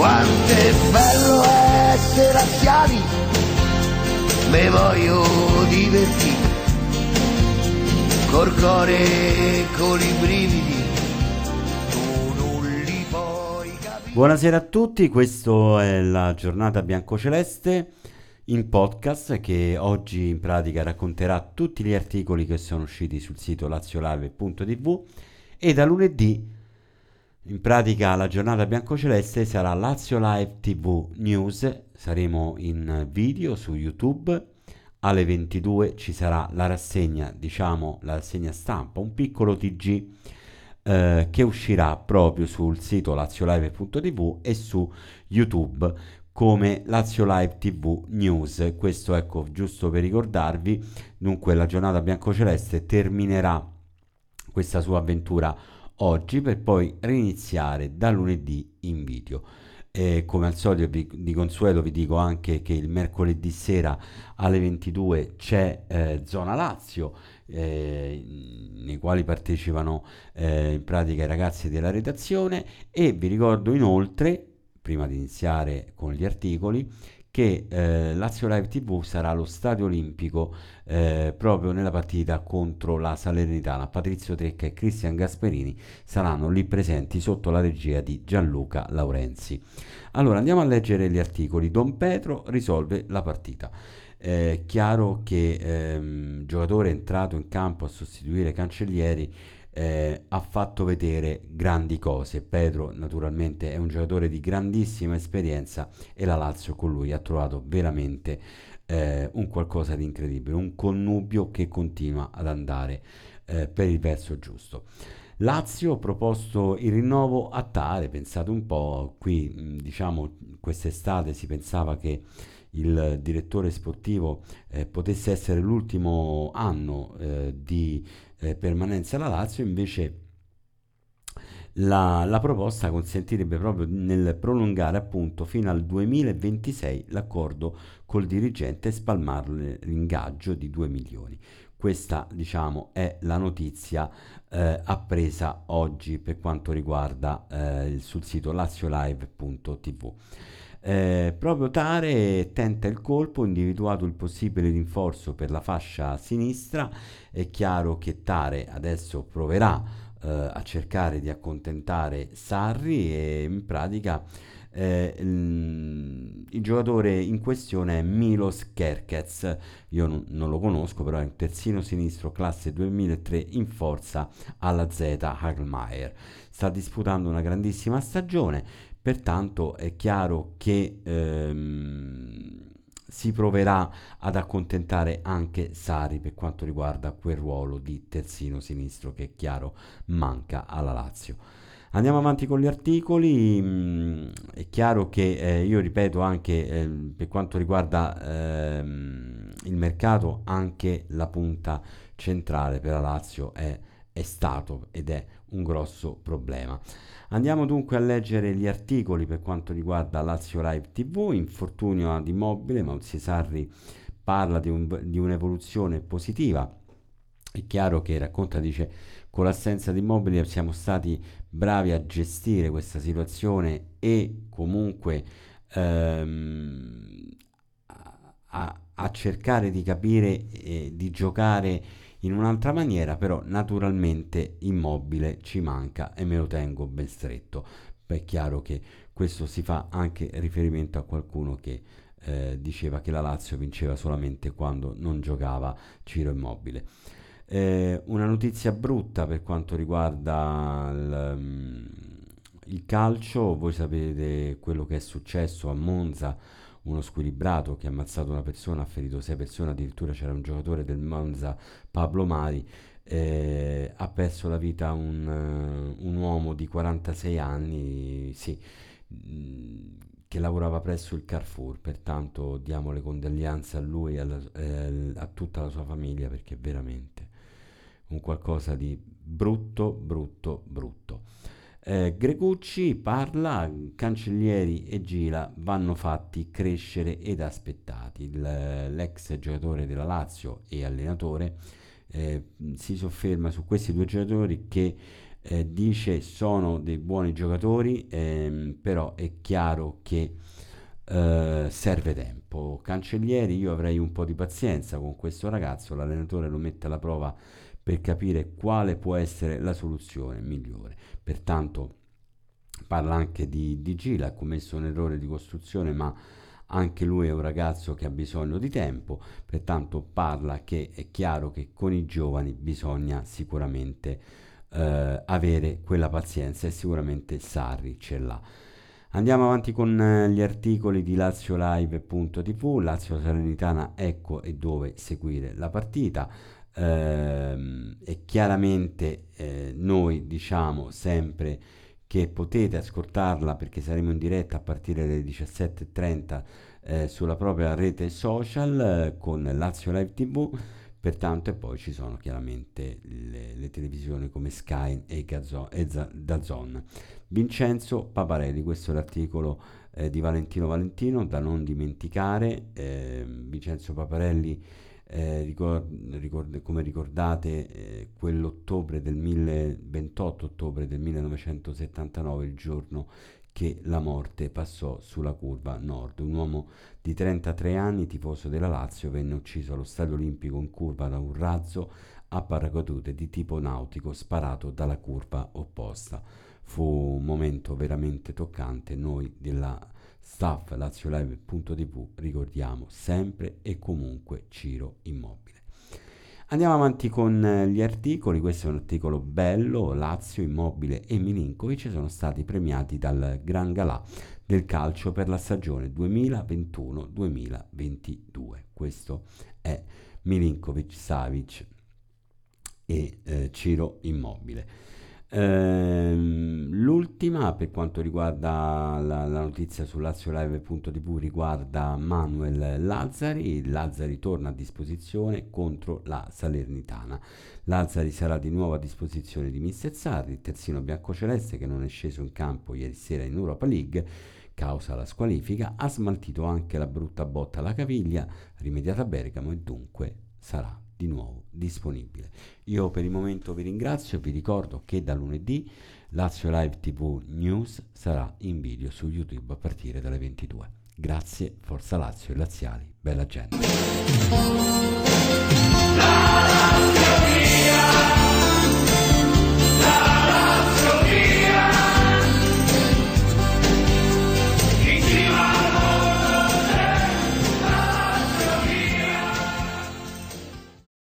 Quanto è bello essere laziali, me voglio divertire, col cuore e con i brividi. Buonasera a tutti, questa è la giornata biancoceleste in podcast che oggi in pratica racconterà tutti gli articoli che sono usciti sul sito laziolive.tv e da lunedì in pratica la giornata biancoceleste sarà Lazio Live TV News, saremo in video su YouTube, alle 22 ci sarà la rassegna, diciamo la rassegna stampa, un piccolo TG eh, che uscirà proprio sul sito laziolive.tv e su YouTube come Lazio Live TV News. Questo ecco giusto per ricordarvi. Dunque la giornata biancoceleste terminerà questa sua avventura oggi per poi riniziare da lunedì in video. E come al solito vi, di consueto vi dico anche che il mercoledì sera alle 22 c'è eh, Zona Lazio eh, nei quali partecipano eh, in pratica i ragazzi della redazione e vi ricordo inoltre prima di iniziare con gli articoli, che eh, Lazio Live TV sarà allo Stadio Olimpico eh, proprio nella partita contro la Salernitana. Patrizio Trecca e Cristian Gasperini saranno lì presenti sotto la regia di Gianluca Laurenzi. Allora andiamo a leggere gli articoli. Don Petro risolve la partita. È chiaro che ehm, giocatore entrato in campo a sostituire Cancellieri eh, ha fatto vedere grandi cose. Pedro naturalmente è un giocatore di grandissima esperienza e la Lazio con lui ha trovato veramente eh, un qualcosa di incredibile, un connubio che continua ad andare eh, per il verso giusto. Lazio ha proposto il rinnovo a Tare, pensate un po', qui diciamo quest'estate si pensava che il direttore sportivo eh, potesse essere l'ultimo anno eh, di eh, permanenza alla Lazio, invece la, la, proposta consentirebbe proprio nel prolungare appunto fino al 2026 l'accordo col dirigente e spalmare l'ingaggio di 2 milioni. Questa diciamo è la notizia eh, appresa oggi per quanto riguarda eh, sul sito laziolive.tv. Eh, proprio Tare tenta il colpo, individuato il possibile rinforzo per la fascia sinistra. È chiaro che Tare adesso proverà eh, a cercare di accontentare Sarri e in pratica eh, il, il, giocatore in questione è Milos Kerkez. Io non, non, lo conosco, però è un terzino sinistro classe 2003 in forza alla Z Hagelmeier. Sta disputando una grandissima stagione Pertanto è chiaro che ehm, si proverà ad accontentare anche Sari per quanto riguarda quel ruolo di terzino sinistro che è chiaro manca alla Lazio. Andiamo avanti con gli articoli, mm, è chiaro che eh, io ripeto anche eh, per quanto riguarda eh, il mercato, anche la punta centrale per la Lazio è, è stato ed è un grosso problema. Andiamo dunque a leggere gli articoli per quanto riguarda Lazio Live TV, infortunio ad immobile, Mauzio Sarri parla di, un, di, un'evoluzione positiva. È chiaro che racconta, dice, con l'assenza di immobili siamo stati bravi a gestire questa situazione e comunque ehm, a, a, cercare di capire e di giocare in un'altra maniera, però naturalmente immobile ci manca e me lo tengo ben stretto. È chiaro che questo si fa anche riferimento a qualcuno che eh, diceva che la Lazio vinceva solamente quando non giocava Ciro Immobile. Eh, una notizia brutta per quanto riguarda il, um, il calcio, voi sapete quello che è successo a Monza uno squilibrato che ha ammazzato una persona, ha ferito sei persone, addirittura c'era un giocatore del Monza, Pablo Mari, eh, ha perso la vita un, uh, un, uomo di 46 anni, sì, mh, che lavorava presso il Carrefour, pertanto diamo le condoglianze a lui e alla, eh, a tutta la sua famiglia perché veramente un qualcosa di brutto, brutto, brutto. Eh, Gregucci parla, Cancellieri e Gila vanno fatti crescere ed aspettati. Il, l'ex giocatore della Lazio e allenatore eh, si sofferma su questi due giocatori che eh, dice sono dei buoni giocatori, ehm, però è chiaro che eh, serve tempo. Cancellieri, io avrei un po' di pazienza con questo ragazzo, l'allenatore lo mette alla prova per capire quale può essere la soluzione migliore. Pertanto parla anche di, di Gila, ha commesso un errore di costruzione, ma anche lui è un ragazzo che ha bisogno di tempo, pertanto parla che è chiaro che con i giovani bisogna sicuramente eh, avere quella pazienza e sicuramente Sarri ce l'ha. Andiamo avanti con eh, gli articoli di laziolive.tv, Lazio Salernitana, ecco e dove seguire la partita. Eh, e chiaramente eh, noi diciamo sempre che potete ascoltarla perché saremo in diretta a partire dalle 17.30 eh, sulla propria rete social eh, con Lazio Live TV pertanto e poi ci sono chiaramente le, le televisioni come Sky e, Gazzo, e Dazon. Vincenzo Paparelli, questo è l'articolo eh, di Valentino Valentino da non dimenticare, eh, Vincenzo Paparelli eh, ricord, ricord, come ricordate eh, quell'ottobre del 1000, 28 ottobre del 1979 il giorno che la morte passò sulla curva nord. Un uomo di 33 anni tifoso della Lazio venne ucciso allo stadio olimpico in curva da un razzo a paracadute di tipo nautico sparato dalla curva opposta. Fu un momento veramente toccante. Noi della staff laziolive.tv ricordiamo sempre e comunque Ciro Immobile. Andiamo avanti con eh, gli articoli, questo è un articolo bello, Lazio, Immobile e Milinkovic sono stati premiati dal Gran Galà del calcio per la stagione 2021-2022. Questo è Milinkovic, Savic e eh, Ciro Immobile. Ehm, l'ultima per quanto riguarda la, la notizia su laziolive.tv riguarda Manuel Lazzari. Lazzari torna a disposizione contro la Salernitana. Lazzari sarà di nuovo a disposizione di Mister Sarri, il terzino biancoceleste che non è sceso in campo ieri sera in Europa League causa la squalifica, ha smaltito anche la brutta botta alla caviglia rimediata a Bergamo e dunque sarà di nuovo disponibile. Io per il momento vi ringrazio e vi ricordo che da lunedì Lazio Live TV News sarà in video su YouTube a partire dalle 22. Grazie, Forza Lazio e Laziali, bella gente.